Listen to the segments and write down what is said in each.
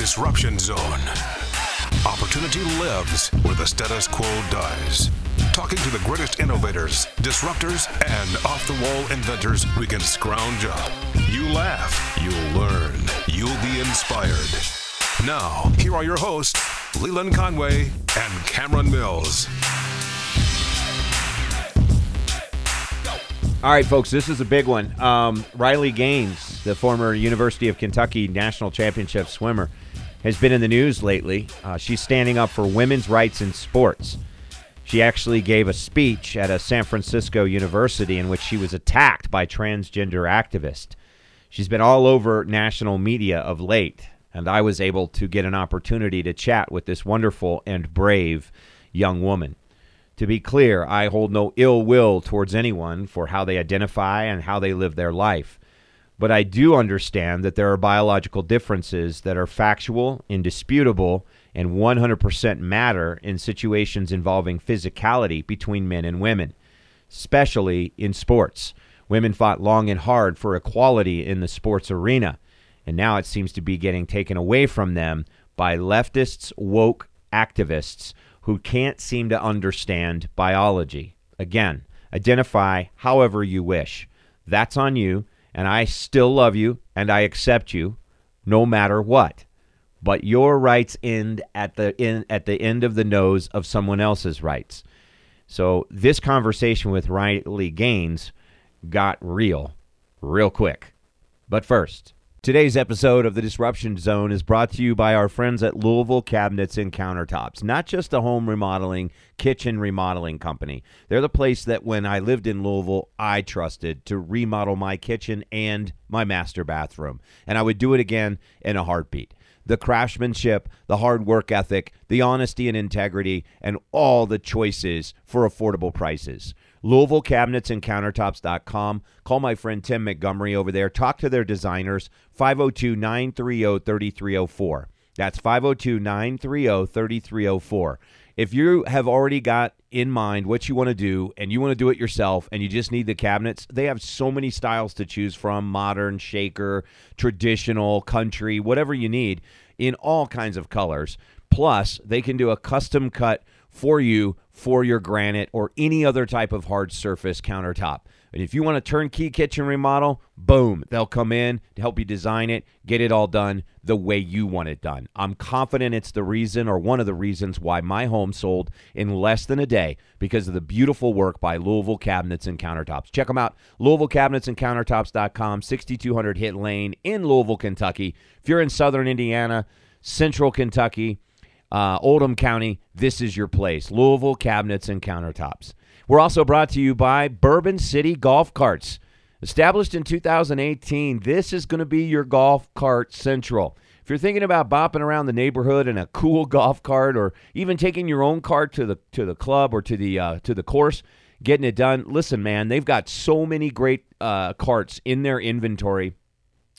Disruption Zone. Opportunity lives where the status quo dies. Talking to the greatest innovators, disruptors, and off the wall inventors we can scrounge up. You laugh, you'll learn, you'll be inspired. Now, here are your hosts, Leland Conway and Cameron Mills. All right, folks, this is a big one. Um, Riley Gaines, the former University of Kentucky national championship swimmer, has been in the news lately. Uh, she's standing up for women's rights in sports. She actually gave a speech at a San Francisco university in which she was attacked by transgender activists. She's been all over national media of late, and I was able to get an opportunity to chat with this wonderful and brave young woman. To be clear, I hold no ill will towards anyone for how they identify and how they live their life. But I do understand that there are biological differences that are factual, indisputable, and 100% matter in situations involving physicality between men and women, especially in sports. Women fought long and hard for equality in the sports arena, and now it seems to be getting taken away from them by leftists, woke activists who can't seem to understand biology. Again, identify however you wish. That's on you, and I still love you and I accept you no matter what. But your rights end at the in, at the end of the nose of someone else's rights. So this conversation with Riley Gaines got real real quick. But first, Today's episode of the Disruption Zone is brought to you by our friends at Louisville Cabinets and Countertops. Not just a home remodeling, kitchen remodeling company. They're the place that when I lived in Louisville, I trusted to remodel my kitchen and my master bathroom. And I would do it again in a heartbeat. The craftsmanship, the hard work ethic, the honesty and integrity, and all the choices for affordable prices. Louisville Cabinets and Countertops.com. Call my friend Tim Montgomery over there. Talk to their designers, 502 930 3304. That's 502 930 3304. If you have already got in mind what you want to do and you want to do it yourself and you just need the cabinets, they have so many styles to choose from modern, shaker, traditional, country, whatever you need in all kinds of colors. Plus, they can do a custom cut for you for your granite or any other type of hard surface countertop. And if you want a turnkey kitchen remodel, boom, they'll come in to help you design it, get it all done the way you want it done. I'm confident it's the reason or one of the reasons why my home sold in less than a day because of the beautiful work by Louisville Cabinets and Countertops. Check them out, LouisvilleCabinetsandCountertops.com, 6200 Hit Lane in Louisville, Kentucky. If you're in southern Indiana, central Kentucky, uh, Oldham County, this is your place. Louisville Cabinets and Countertops. We're also brought to you by Bourbon City Golf Carts. Established in 2018, this is going to be your golf cart central. If you're thinking about bopping around the neighborhood in a cool golf cart, or even taking your own cart to the to the club or to the uh, to the course, getting it done, listen, man, they've got so many great uh, carts in their inventory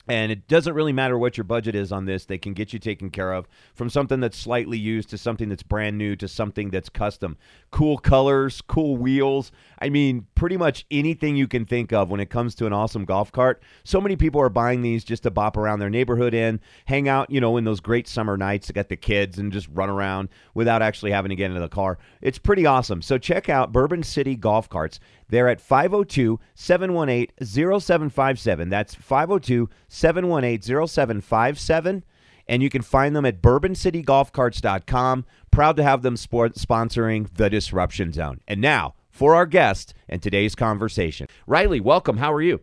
and it doesn't really matter what your budget is on this, they can get you taken care of from something that's slightly used to something that's brand new to something that's custom. Cool colors, cool wheels. I mean, pretty much anything you can think of when it comes to an awesome golf cart. So many people are buying these just to bop around their neighborhood in, hang out, you know, in those great summer nights to get the kids and just run around without actually having to get into the car. It's pretty awesome. So check out Bourbon City Golf Carts. They're at 502 718 0757. That's 502 718 0757. And you can find them at bourboncitygolfcarts.com. Proud to have them sport- sponsoring the Disruption Zone. And now for our guest and today's conversation. Riley, welcome. How are you?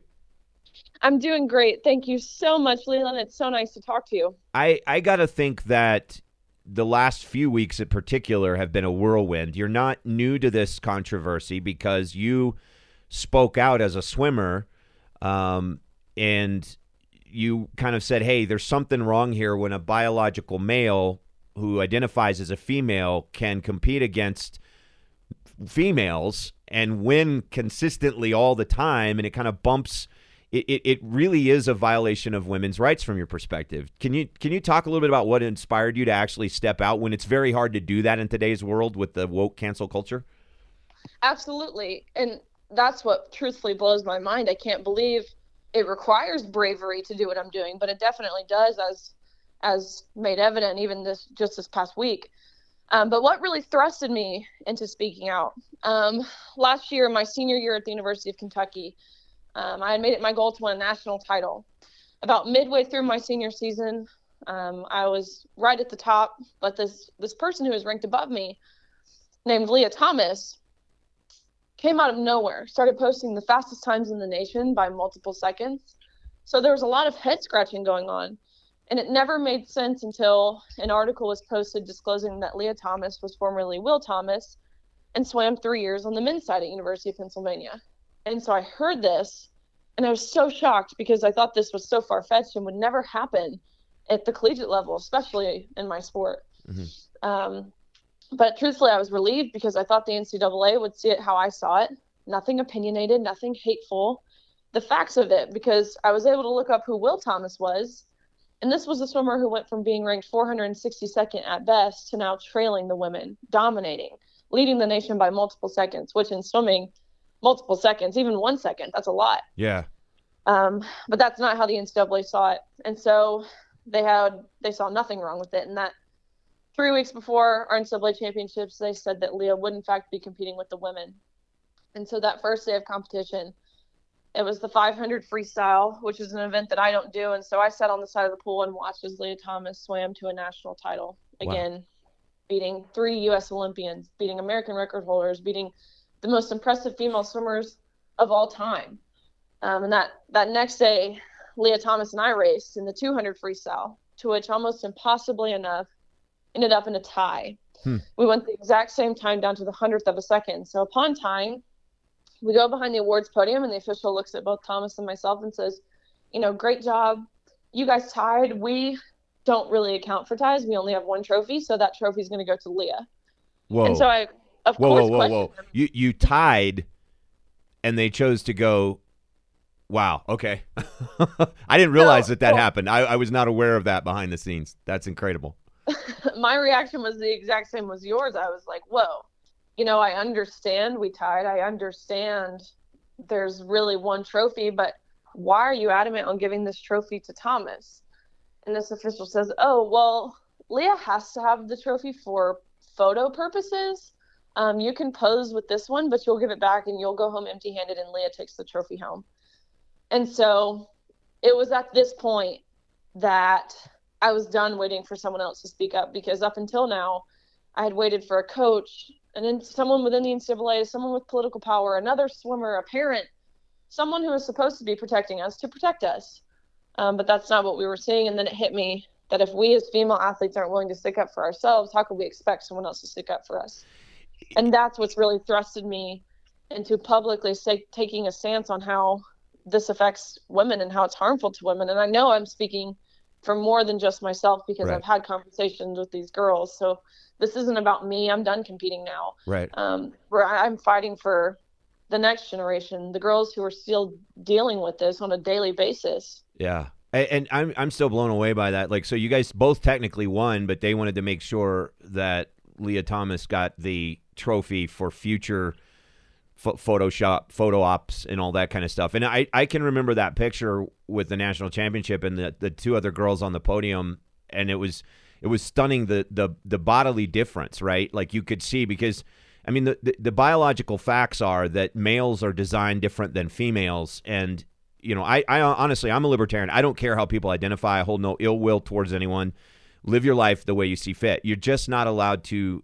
I'm doing great. Thank you so much, Leland. It's so nice to talk to you. I, I got to think that the last few weeks in particular have been a whirlwind. You're not new to this controversy because you spoke out as a swimmer um, and you kind of said, hey, there's something wrong here when a biological male who identifies as a female can compete against females and win consistently all the time and it kind of bumps it, it, it really is a violation of women's rights from your perspective. Can you can you talk a little bit about what inspired you to actually step out when it's very hard to do that in today's world with the woke cancel culture? Absolutely. And that's what truthfully blows my mind. I can't believe it requires bravery to do what I'm doing, but it definitely does as as made evident even this just this past week. Um, but what really thrusted me into speaking out um, last year, my senior year at the University of Kentucky, um, I had made it my goal to win a national title. About midway through my senior season, um, I was right at the top, but this this person who was ranked above me, named Lia Thomas, came out of nowhere, started posting the fastest times in the nation by multiple seconds. So there was a lot of head scratching going on. And it never made sense until an article was posted disclosing that Lia Thomas was formerly Will Thomas and swam three years on the men's side at University of Pennsylvania. And so I heard this and I was so shocked because I thought this was so far fetched and would never happen at the collegiate level, especially in my sport. Mm-hmm. Um, but truthfully, I was relieved because I thought the NCAA would see it how I saw it nothing opinionated, nothing hateful, the facts of it, because I was able to look up who Will Thomas was. And this was a swimmer who went from being ranked 462nd at best to now trailing the women, dominating, leading the nation by multiple seconds, which in swimming, multiple seconds, even one second, that's a lot. Yeah. Um, but that's not how the NCAA saw it. And so they had, they saw nothing wrong with it. And that three weeks before our NCAA championships, they said that Lia would in fact be competing with the women. And so that first day of competition, it was the 500 freestyle, which is an event that I don't do. And so I sat on the side of the pool and watched as Lia Thomas swam to a national title. Again, wow. beating three U.S. Olympians, beating American record holders, beating the most impressive female swimmers of all time. Um, and that, that next day, Lia Thomas and I raced in the 200 freestyle, to which almost impossibly enough, ended up in a tie. Hmm. We went the exact same time down to the hundredth of a second. So upon tying, we go behind the awards podium, and the official looks at both Thomas and myself and says, "You know, great job. You guys tied. We don't really account for ties. We only have one trophy, so that trophy is going to go to Lia." Whoa. And so I, of whoa, course, whoa, whoa, whoa! You you tied, and they chose to go. Wow. Okay. I didn't realize that that happened. I, I was not aware of that behind the scenes. That's incredible. my reaction was the exact same as yours. I was like, whoa, you know, I understand we tied. I understand there's really one trophy, but why are you adamant on giving this trophy to Thomas? And this official says, oh, well, Lia has to have the trophy for photo purposes. Um, you can pose with this one, but you'll give it back and you'll go home empty handed, and Lia takes the trophy home. And so it was at this point that I was done waiting for someone else to speak up because up until now, I had waited for a coach and then someone within the NCAA, someone with political power, another swimmer, a parent, someone who was supposed to be protecting us to protect us. Um, but that's not what we were seeing. And then it hit me that if we as female athletes aren't willing to stick up for ourselves, how could we expect someone else to stick up for us? And that's what's really thrusted me into publicly say, taking a stance on how this affects women and how it's harmful to women. And I know I'm speaking for more than just myself because right. I've had conversations with these girls. So this isn't about me. I'm done competing now. Right. Um, where I'm fighting for the next generation, the girls who are still dealing with this on a daily basis. Yeah. And I'm I'm still blown away by that. Like, so you guys both technically won, but they wanted to make sure that Lia Thomas got the trophy for future Photoshop, photo ops, and all that kind of stuff. And I, I can remember that picture with the national championship and the, the two other girls on the podium, and it was it was stunning the the the bodily difference, right? Like you could see because I mean the, the, the biological facts are that males are designed different than females, and you know I I honestly I'm a libertarian. I don't care how people identify. I hold no ill will towards anyone. Live your life the way you see fit. You're just not allowed to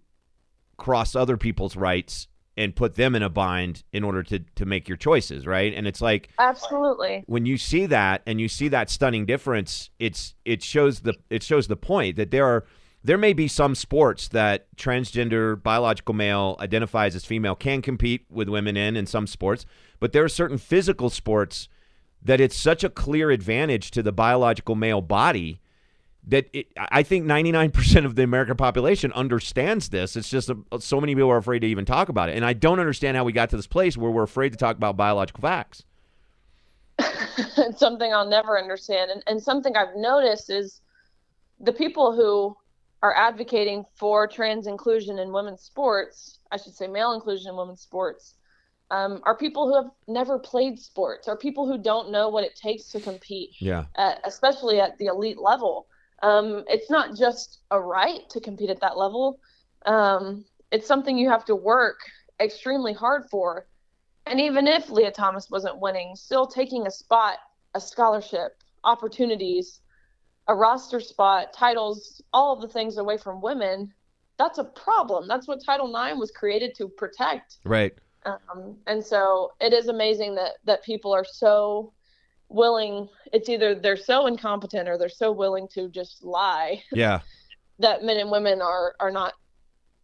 cross other people's rights and put them in a bind in order to to make your choices, right? And it's like absolutely when you see that and you see that stunning difference, it's it shows the it shows the point that there are there may be some sports that transgender biological male identifies as female can compete with women in in some sports, but there are certain physical sports that it's such a clear advantage to the biological male body that it, I think 99% of the American population understands this. It's just a, so many people are afraid to even talk about it. And I don't understand how we got to this place where we're afraid to talk about biological facts. it's something I'll never understand. And, and something I've noticed is the people who are advocating for trans inclusion in women's sports, I should say male inclusion in women's sports, um, are people who have never played sports, are people who don't know what it takes to compete, yeah, at, especially at the elite level. Um, it's not just a right to compete at that level. Um, it's something you have to work extremely hard for. And even if Lia Thomas wasn't winning, still taking a spot, a scholarship, opportunities, a roster spot, titles, all of the things away from women, that's a problem. That's what Title IX was created to protect. Right. Um, and so it is amazing that that people are so willing. It's either they're so incompetent or they're so willing to just lie. Yeah. that men and women are are not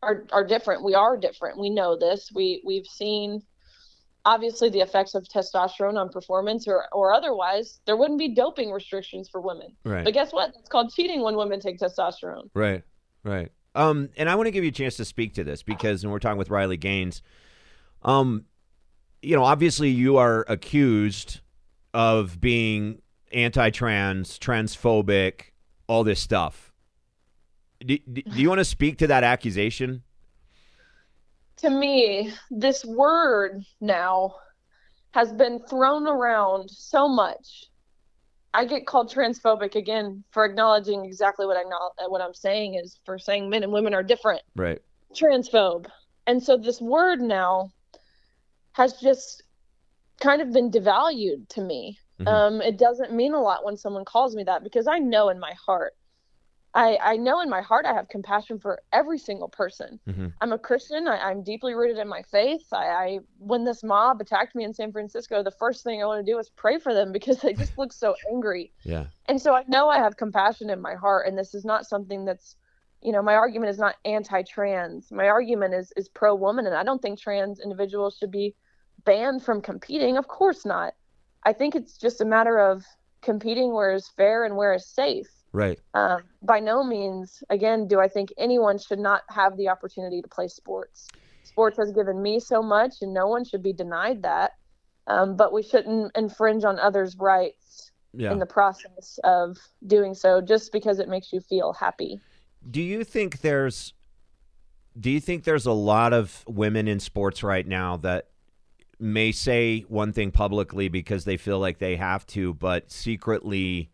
are are different. We are different. We know this. We we've seen obviously the effects of testosterone on performance or or otherwise there wouldn't be doping restrictions for women. Right. But guess what? It's called cheating when women take testosterone. Right. Right. Um, and I want to give you a chance to speak to this because, and we're talking with Riley Gaines. Um, you know, obviously you are accused of being anti-trans, transphobic, all this stuff. Do, do you want to speak to that accusation? To me, this word now has been thrown around so much. I get called transphobic again for acknowledging exactly what I uh, what I'm saying is for saying men and women are different. Right. Transphobe. And so this word now has just kind of been devalued to me. Mhm. Um, it doesn't mean a lot when someone calls me that because I know in my heart, I, I know in my heart I have compassion for every single person. Mhm. I'm a Christian. I, I'm deeply rooted in my faith. I, I when this mob attacked me in San Francisco, the first thing I want to do is pray for them because they just look so angry. Yeah. And so I know I have compassion in my heart, and this is not something that's, you know, my argument is not anti-trans. My argument is is pro-woman, and I don't think trans individuals should be banned from competing. Of course not. I think it's just a matter of competing where is fair and where is safe. Right. Um, by no means, again, do I think anyone should not have the opportunity to play sports. Sports has given me so much, and no one should be denied that. Um, but we shouldn't infringe on others' rights Yeah. in the process of doing so just because it makes you feel happy. Do you think there's do you think there's a lot of women in sports right now that may say one thing publicly because they feel like they have to, but secretly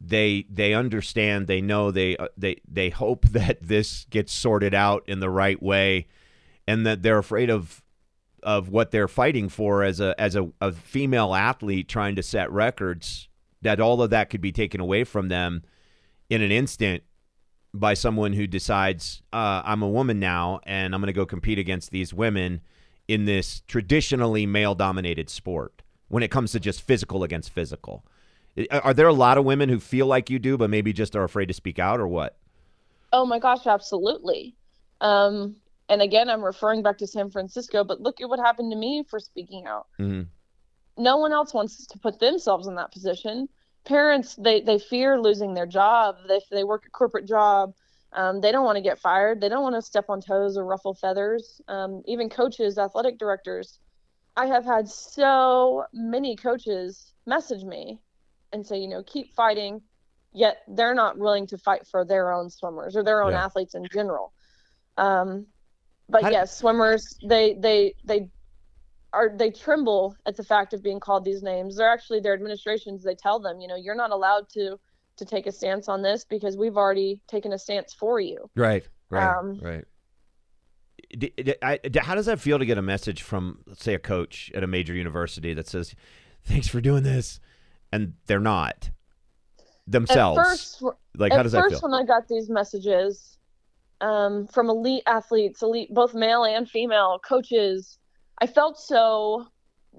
they they understand, they know they uh, they they hope that this gets sorted out in the right way and that they're afraid of of what they're fighting for as a as a, a female athlete trying to set records that all of that could be taken away from them in an instant by someone who decides uh, I'm a woman now and I'm going to go compete against these women in this traditionally male dominated sport when it comes to just physical against physical. Are there a lot of women who feel like you do, but maybe just are afraid to speak out or what? Oh my gosh, absolutely. Um, and again, I'm referring back to San Francisco, but look at what happened to me for speaking out. hmm no one else wants to put themselves in that position. Parents, they, they fear losing their job. They, they work a corporate job. Um, they don't want to get fired. They don't want to step on toes or ruffle feathers. Um, even coaches, athletic directors. I have had so many coaches message me and say, you know, keep fighting, yet they're not willing to fight for their own swimmers or their own Yeah. athletes in general. Um, but How- yes, swimmers, they, they, they are they tremble at the fact of being called these names. They're actually their administrations. They tell them, you know, you're not allowed to to take a stance on this because we've already taken a stance for you. Right, right, Um, right. D- d- I- d- how does that feel to get a message from, let's say, a coach at a major university that says, "Thanks for doing this," and they're not themselves? At first, like, how does that first feel? when I got these messages um, from elite athletes, elite both male and female coaches, I felt so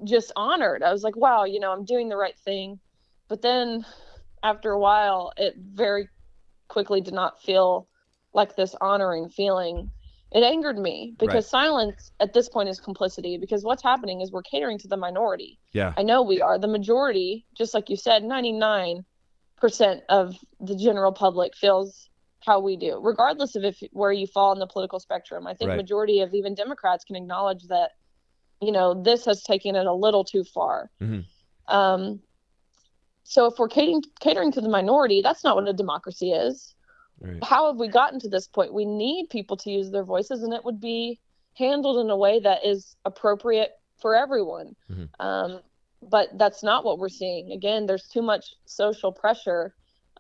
just honored. I was like, wow, you know, I'm doing the right thing. But then after a while, it very quickly did not feel like this honoring feeling. It angered me because Right. silence at this point is complicity because what's happening is we're catering to the minority. Yeah, I know we are. The majority, just like you said, 99% of the general public feels how we do, regardless of if where you fall in the political spectrum. I think Right. majority of even Democrats can acknowledge that, you know, this has taken it a little too far. Mhm. Um, so if we're catering, catering to the minority, that's not what a democracy is. right. How have we gotten to this point? We need people to use their voices, and it would be handled in a way that is appropriate for everyone. Mhm. Um, but that's not what we're seeing. Again, there's too much social pressure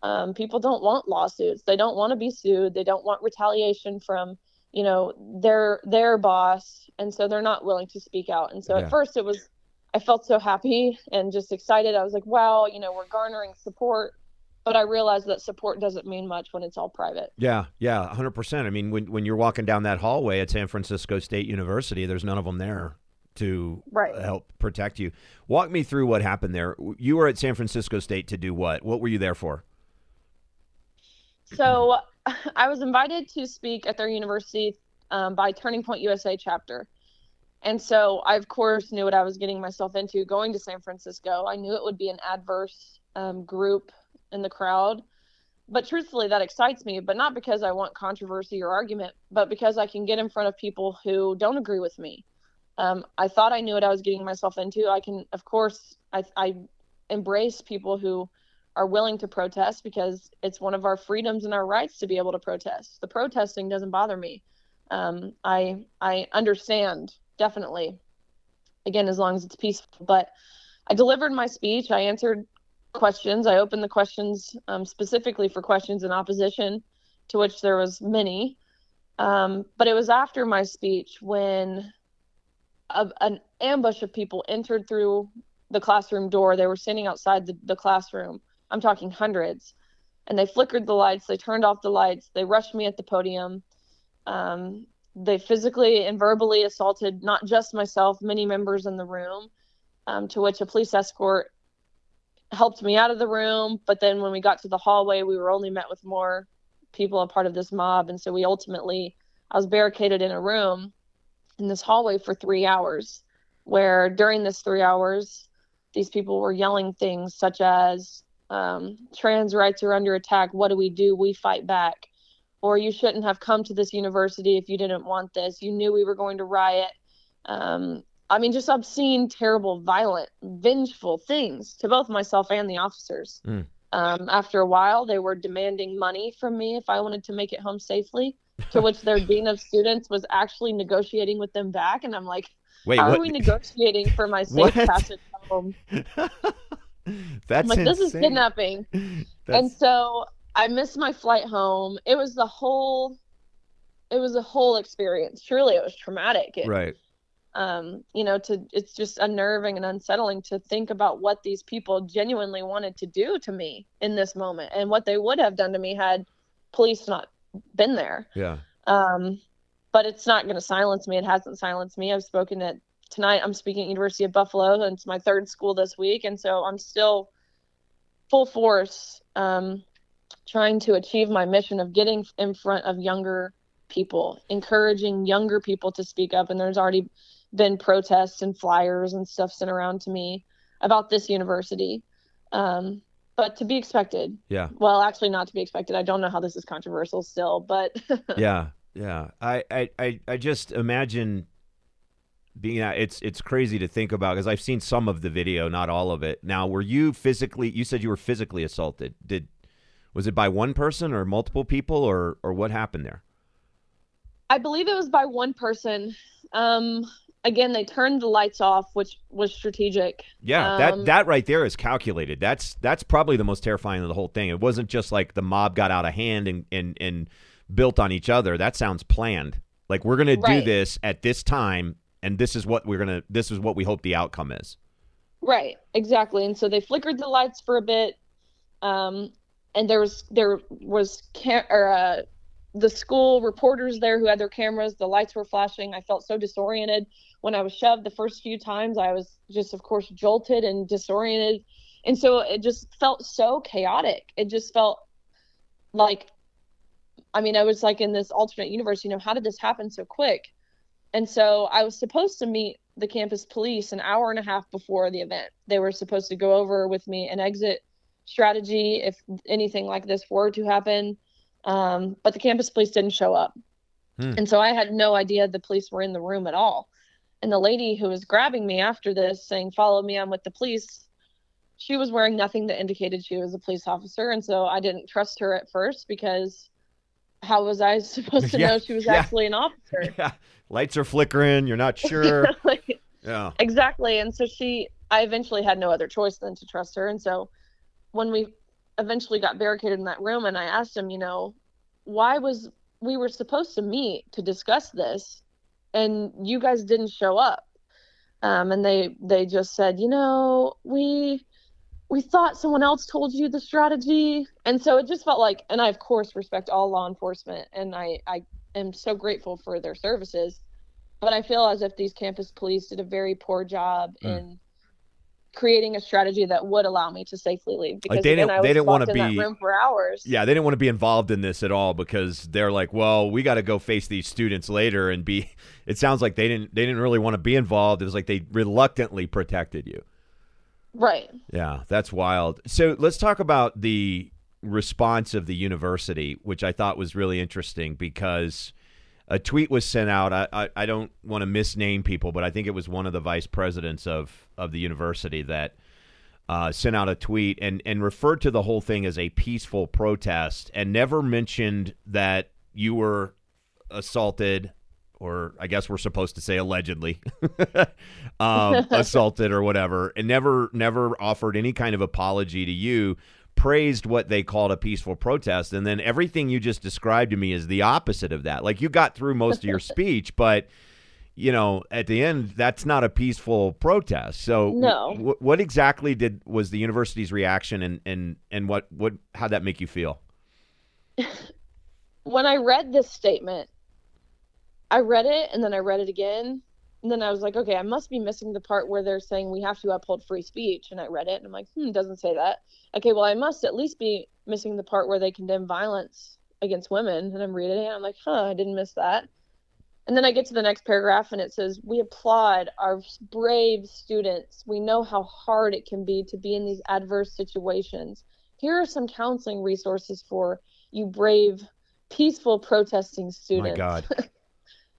Um, people don't want lawsuits. They don't want to be sued. They don't want retaliation from, you know, their their boss, and so they're not willing to speak out. And so Yeah. at first it was, I felt so happy and just excited. I was like, wow, you know, we're garnering support. But I realized that support doesn't mean much when it's all private. Yeah, yeah, hundred percent. I mean, when when you're walking down that hallway at San Francisco State University, there's none of them there to Right. help protect you. Walk me through what happened there. You were at San Francisco State to do what? What were you there for? So I was invited to speak at their university um, by Turning Point USA chapter. And so I, of course, knew what I was getting myself into going to San Francisco. I knew it would be an adverse um, group in the crowd. But truthfully, that excites me, but not because I want controversy or argument, but because I can get in front of people who don't agree with me. Um, I thought I knew what I was getting myself into. I can, of course, I, I embrace people who are willing to protest because it's one of our freedoms and our rights to be able to protest. The protesting doesn't bother me. Um, I I understand definitely. Again, as long as it's peaceful. But I delivered my speech. I answered questions. I opened the questions um, specifically for questions in opposition, to which there was many. Um, but it was after my speech when a, an ambush of people entered through the classroom door. They were standing outside the, the classroom. I'm talking hundreds. And they flickered the lights. They turned off the lights. They rushed me at the podium. Um, they physically and verbally assaulted not just myself, many members in the room, um, to which a police escort helped me out of the room. But then when we got to the hallway, we were only met with more people a part of this mob. And so we ultimately, I was barricaded in a room in this hallway for three hours, where during this three hours, these people were yelling things such as, um, trans rights are under attack. What do we do? We fight back. Or you shouldn't have come to this university if you didn't want this. You knew we were going to riot. Um, I mean, just obscene, terrible, violent, vengeful things to both myself and the officers. Mm. Um, after a while, they were demanding money from me if I wanted to make it home safely, to which their dean of students was actually negotiating with them back. And I'm like, Wait, how what? are we negotiating for my safe passage home? That's I'm like, this is insane. kidnapping. And so I missed my flight home. It was the whole it was a whole experience. Truly it was traumatic. Right. Um, you know, to it's just unnerving and unsettling to think about what these people genuinely wanted to do to me in this moment and what they would have done to me had police not been there. Yeah. Um, but it's not going to silence me. It hasn't silenced me. I've spoken at tonight. I'm speaking at University of Buffalo, and it's my third school this week, and so I'm still full force um, trying to achieve my mission of getting in front of younger people, encouraging younger people to speak up. And there's already been protests and flyers and stuff sent around to me about this university. Um, but to be expected. Yeah. Well, actually, not to be expected. I don't know how this is controversial still, but yeah, yeah. I, I, I, just imagine being out. It's it's crazy to think about because I've seen some of the video, not all of it. Now, were you physically? You said you were physically assaulted. Did was it by one person or multiple people or or what happened there? I believe it was by one person. Um, again, they turned the lights off, which was strategic. Yeah, Um, that that right there is calculated. That's that's probably the most terrifying of the whole thing. It wasn't just like the mob got out of hand and and and built on each other. That sounds planned. Like we're gonna do this at this time, and this is what we're gonna. This is what we hope the outcome is. Right, exactly. And so they flickered the lights for a bit, um, and there was there was cam- or uh, the school reporters there who had their cameras. The lights were flashing. I felt so disoriented when I was shoved the first few times. I was just, of course, jolted and disoriented, and so it just felt so chaotic. It just felt like, I mean, I was like in this alternate universe. You know, how did this happen so quick? And so I was supposed to meet the campus police an hour and a half before the event. They were supposed to go over with me and exit strategy if anything like this were to happen. Um, but the campus police didn't show up. Hmm. And so I had no idea the police were in the room at all. And the lady who was grabbing me after this, saying, Follow me, I'm with the police, she was wearing nothing that indicated she was a police officer. And so I didn't trust her at first because how was I supposed to Yeah, know she was yeah. actually an officer? Yeah, lights are flickering. You're not sure. Like, yeah, exactly and so she i eventually had no other choice than to trust her and so when we eventually got barricaded in that room and I asked him, you know, why was we were supposed to meet to discuss this and you guys didn't show up. Um, and they they just said, you know, we we thought someone else told you the strategy. And so it just felt like and I of course respect all law enforcement and I, I am so grateful for their services. But I feel as if these campus police did a very poor job mm. in creating a strategy that would allow me to safely leave because like they again, didn't, they didn't want to be room for hours. Yeah, they didn't want to be involved in this at all because they're like, well, we got to go face these students later and be. It sounds like they didn't they didn't really want to be involved. It was like they reluctantly protected you. Right. Yeah, that's wild. So let's talk about the response of the university, which I thought was really interesting because a tweet was sent out. I, I, I don't want to misname people, but I think it was one of the vice presidents of, of the university that uh, sent out a tweet and, and referred to the whole thing as a peaceful protest and never mentioned that you were assaulted or I guess we're supposed to say allegedly um, assaulted or whatever, and never never offered any kind of apology to you praised what they called a peaceful protest and then everything you just described to me is the opposite of that. Like you got through most of your speech but you know at the end that's not a peaceful protest. So no. w- what exactly did was the university's reaction and and and what what how'd that make you feel? When i read this statement i read it and then i read it again and then I was like, okay, I must be missing the part where they're saying we have to uphold free speech. And I read it and I'm like, hmm, doesn't say that. Okay, well, I must at least be missing the part where they condemn violence against women. And I'm reading it and I'm like, huh, I didn't miss that. And then I get to the next paragraph and it says, We applaud our brave students. We know how hard it can be to be in these adverse situations. Here are some counseling resources for you brave, peaceful protesting students. Oh my God.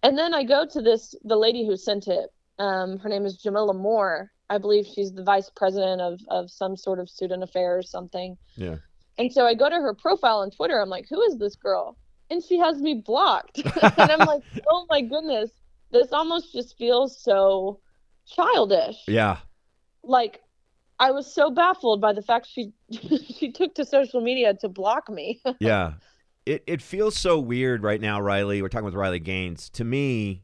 And then I go to this the lady who sent it. Um, her name is Jamillah Moore. I believe she's the vice president of of some sort of student affairs something. Yeah. And so I go to her profile on Twitter. I'm like, who is this girl? And she has me blocked. and I'm like, oh my goodness, this almost just feels so childish. Yeah. Like I was so baffled by the fact she she took to social media to block me. yeah it, it feels so weird right now, Riley. We're talking with Riley Gaines. To me,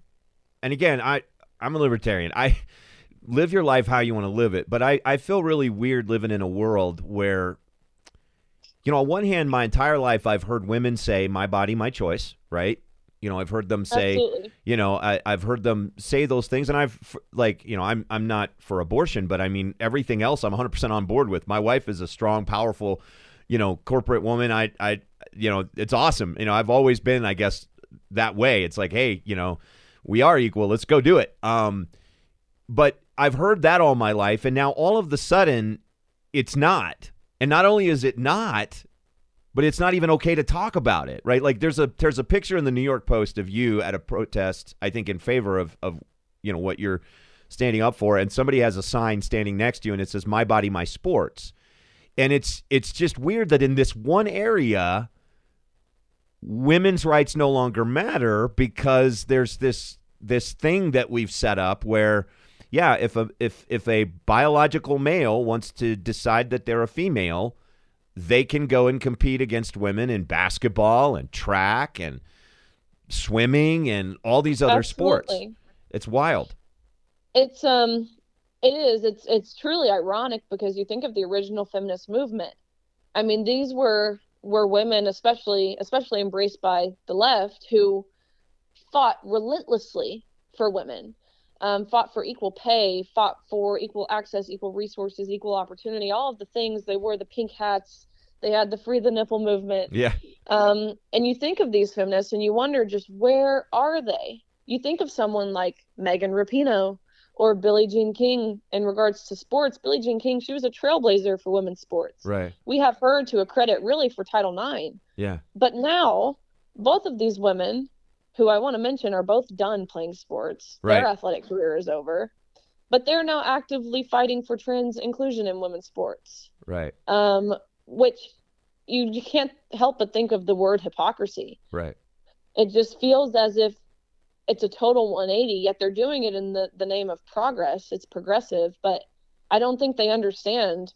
and again, I I'm a libertarian. I live your life how you want to live it, but I, I feel really weird living in a world where you know, on one hand, my entire life I've heard women say, My body, my choice, right? You know, I've heard them say, Absolutely. you know, I, I've heard them say those things, and I've like, you know, I'm I'm not for abortion, but I mean everything else I'm 100 percent on board with. My wife is a strong, powerful, you know, corporate woman. I I you know, it's awesome. You know, I've always been, I guess, that way. It's like, hey, you know, we are equal. Let's go do it. Um, but I've heard that all my life, and now all of the sudden, it's not. And not only is it not, but it's not even okay to talk about it, right? Like there's a there's a picture in the New York Post of you at a protest, I think, in favor of of you know what you're standing up for, and somebody has a sign standing next to you, and it says "My body, my sports," and it's it's just weird that in this one area women's rights no longer matter because there's this this thing that we've set up where yeah if a if if a biological male wants to decide that they're a female they can go and compete against women in basketball and track and swimming and all these other Absolutely. sports it's wild it's um it is it's it's truly ironic because you think of the original feminist movement i mean these were were women, especially especially embraced by the left, who fought relentlessly for women, um, fought for equal pay, fought for equal access, equal resources, equal opportunity, all of the things. They wore the pink hats. They had the free the nipple movement. Yeah. Um, and you think of these feminists and you wonder just where are they? You think of someone like Megan Rapinoe, or Billie Jean King in regards to sports. Billie Jean King, she was a trailblazer for women's sports. Right. We have her to a credit really for Title IX. Yeah. But now, both of these women, who I want to mention, are both done playing sports. Right. Their athletic career is over. But they're now actively fighting for trans inclusion in women's sports. Right. Um, which you, you can't help but think of the word hypocrisy. Right. It just feels as if it's a total 180 yet they're doing it in the, the name of progress it's progressive but i don't think they understand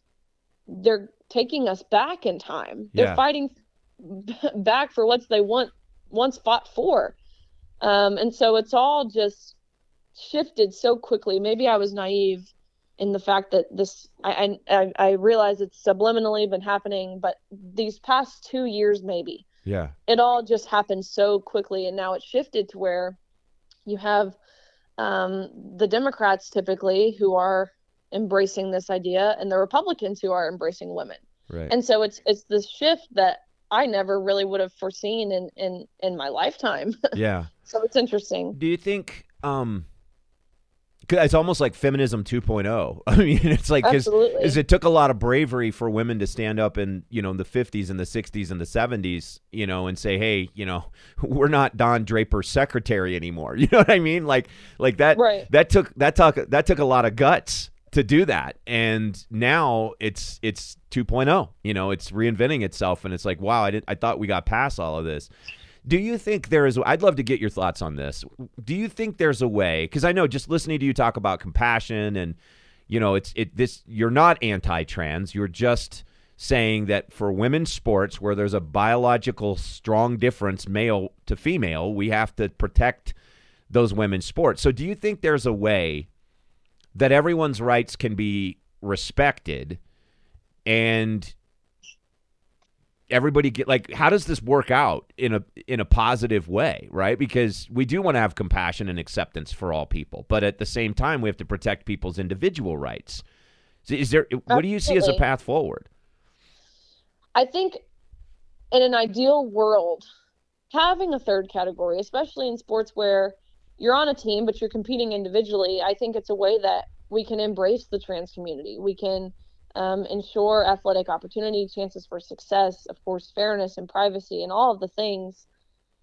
they're taking us back in time. They're Yeah. fighting back for what they want once fought for. Um, and so it's all just shifted so quickly. Maybe I was naive in the fact that this I I, I realize it's subliminally been happening, but these past two years maybe Yeah. it all just happened so quickly and now it's shifted to where you have um, the democrats typically who are embracing this idea and the republicans who are embracing women Right. and so it's it's this shift that i never really would have foreseen in in in my lifetime yeah. so it's interesting Do you think um 'cause it's almost like feminism 2.0. I mean, it's like cuz it took a lot of bravery for women to stand up in, you know, in the 50s and the 60s and the 70s, you know, and say, "Hey, you know, we're not Don Draper's secretary anymore." You know what I mean? Like like that Right. that took that took that took a lot of guts to do that. And now it's it's 2.0. You know, it's reinventing itself and it's like, "Wow, I did I thought we got past all of this." Do you think there is? I'd love to get your thoughts on this. Do you think there's a way? Because I know just listening to you talk about compassion and you know, it's it this. You're not anti-trans. You're just saying that for women's sports where there's a biological strong difference, male to female, we have to protect those women's sports. So, do you think there's a way that everyone's rights can be respected and everybody get like how does this work out in a in a positive way right? Because we do want to have compassion and acceptance for all people but at the same time we have to protect people's individual rights. So is there what do you see as a path forward? I think in an ideal world, having a third category, especially in sports where you're on a team but you're competing individually, I think it's a way that we can embrace the trans community. We can um, ensure athletic opportunity, chances for success, of course, fairness and privacy, and all of the things.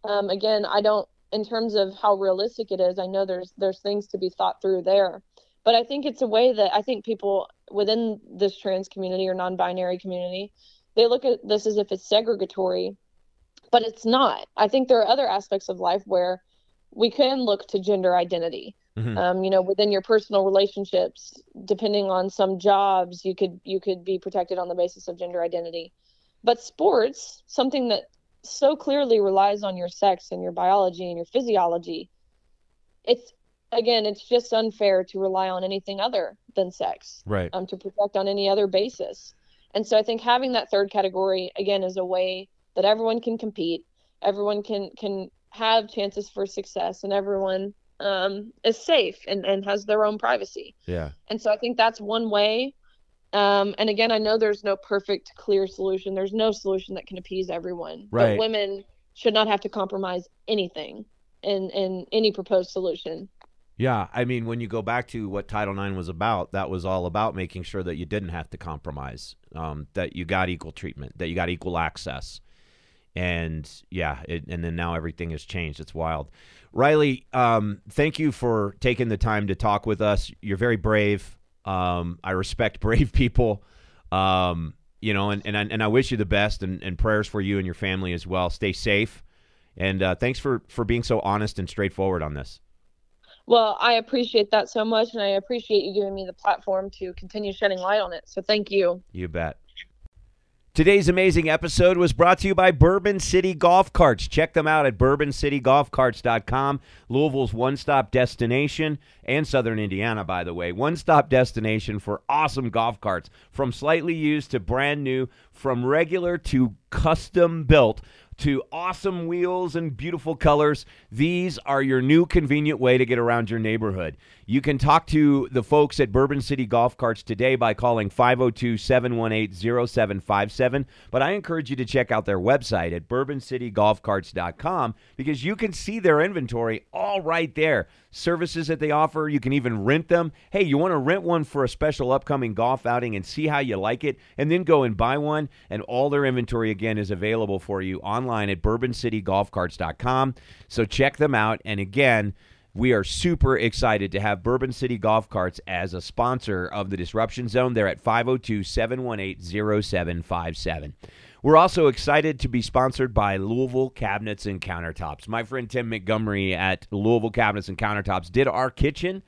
Um, again, I don't, in terms of how realistic it is, I know there's there's things to be thought through there, but I think it's a way that I think people within this trans community or non-binary community they look at this as if it's segregatory, but it's not. I think there are other aspects of life where we can look to gender identity. Mhm. Um, you know, within your personal relationships, depending on some jobs, you could you could be protected on the basis of gender identity. But sports, something that so clearly relies on your sex and your biology and your physiology, it's again, it's just unfair to rely on anything other than sex right um, to protect on any other basis. And so I think having that third category again is a way that everyone can compete, everyone can can have chances for success, and everyone um, is safe and, and has their own privacy. yeah And so I think that's one way. Um, and again, I know there's no perfect, clear solution. There's no solution that can appease everyone. Right. But women should not have to compromise anything in in any proposed solution. Yeah, I mean, when you go back to what Title IX was about, that was all about making sure that you didn't have to compromise, um, that you got equal treatment, that you got equal access, and yeah, it, and then now everything has changed. It's wild. Riley, um, thank you for taking the time to talk with us. You're very brave. Um, I respect brave people. Um, you know, and and I, and I wish you the best, and, and prayers for you and your family as well. Stay safe, and uh, thanks for for being so honest and straightforward on this. Well, I appreciate that so much, and I appreciate you giving me the platform to continue shedding light on it. So thank you. You bet. Today's amazing episode was brought to you by Bourbon City Golf Carts. Check them out at bourboncitygolfcarts.com, Louisville's one stop destination, and Southern Indiana, by the way. One stop destination for awesome golf carts, from slightly used to brand new, from regular to custom built to awesome wheels and beautiful colors. These are your new convenient way to get around your neighborhood. You can talk to the folks at Bourbon City Golf Carts today by calling 502 718 0757. But I encourage you to check out their website at bourboncitygolfcarts.com because you can see their inventory all right there. Services that they offer, you can even rent them. Hey, you want to rent one for a special upcoming golf outing and see how you like it, and then go and buy one. And all their inventory, again, is available for you online at bourboncitygolfcarts.com. So check them out. And again, we are super excited to have Bourbon City Golf Carts as a sponsor of the Disruption Zone. They're at 502 718 0757. We're also excited to be sponsored by Louisville Cabinets and Countertops. My friend Tim Montgomery at Louisville Cabinets and Countertops did our kitchen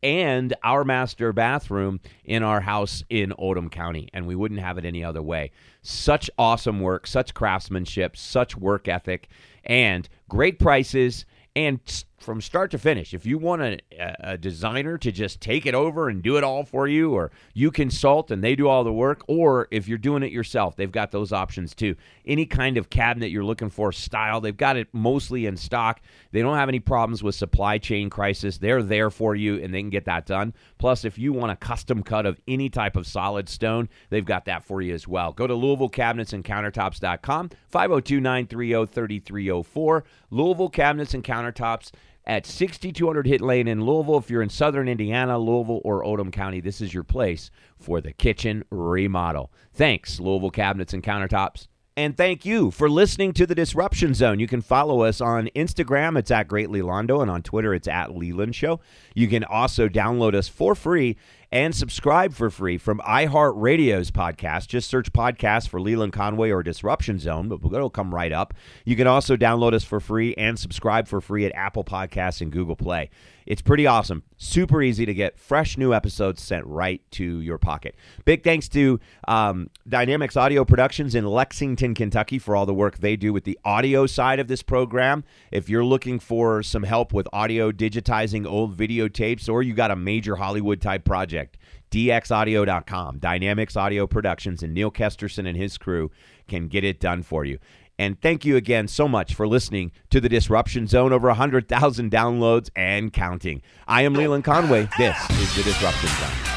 and our master bathroom in our house in Oldham County, and we wouldn't have it any other way. Such awesome work, such craftsmanship, such work ethic, and great prices and from start to finish. If you want a, a, designer to just take it over and do it all for you, or you consult and they do all the work, or if you're doing it yourself, they've got those options too. Any kind of cabinet you're looking for, style, they've got it mostly in stock. They don't have any problems with supply chain crisis. They're there for you and they can get that done. Plus, if you want a custom cut of any type of solid stone, they've got that for you as well. Go to Louisville Cabinets and Countertops.com, 502 930 3304. Louisville Cabinets and Countertops at 6200 Hit Lane in Louisville. If you're in southern Indiana, Louisville, or Oldham County, this is your place for the kitchen remodel. Thanks, Louisville Cabinets and Countertops. And thank you for listening to the Disruption Zone. You can follow us on Instagram, it's at Great Lelondo, and on Twitter, it's at Leland Show. You can also download us for free and subscribe for free from iHeartRadio's podcast. Just search podcast for Leland Conway or Disruption Zone, but it'll come right up. You can also download us for free and subscribe for free at Apple Podcasts and Google Play. It's pretty awesome. Super easy to get fresh new episodes sent right to your pocket. Big thanks to um, Dynamics Audio Productions in Lexington, Kentucky for all the work they do with the audio side of this program. If you're looking for some help with audio digitizing old videotapes or you got a major Hollywood type project, dxaudio.com, Dynamics Audio Productions, and Neil Kesterson and his crew can get it done for you. And thank you again so much for listening to the Disruption Zone. Over 100,000 downloads and counting. I am Leland Conway. This is the Disruption Zone.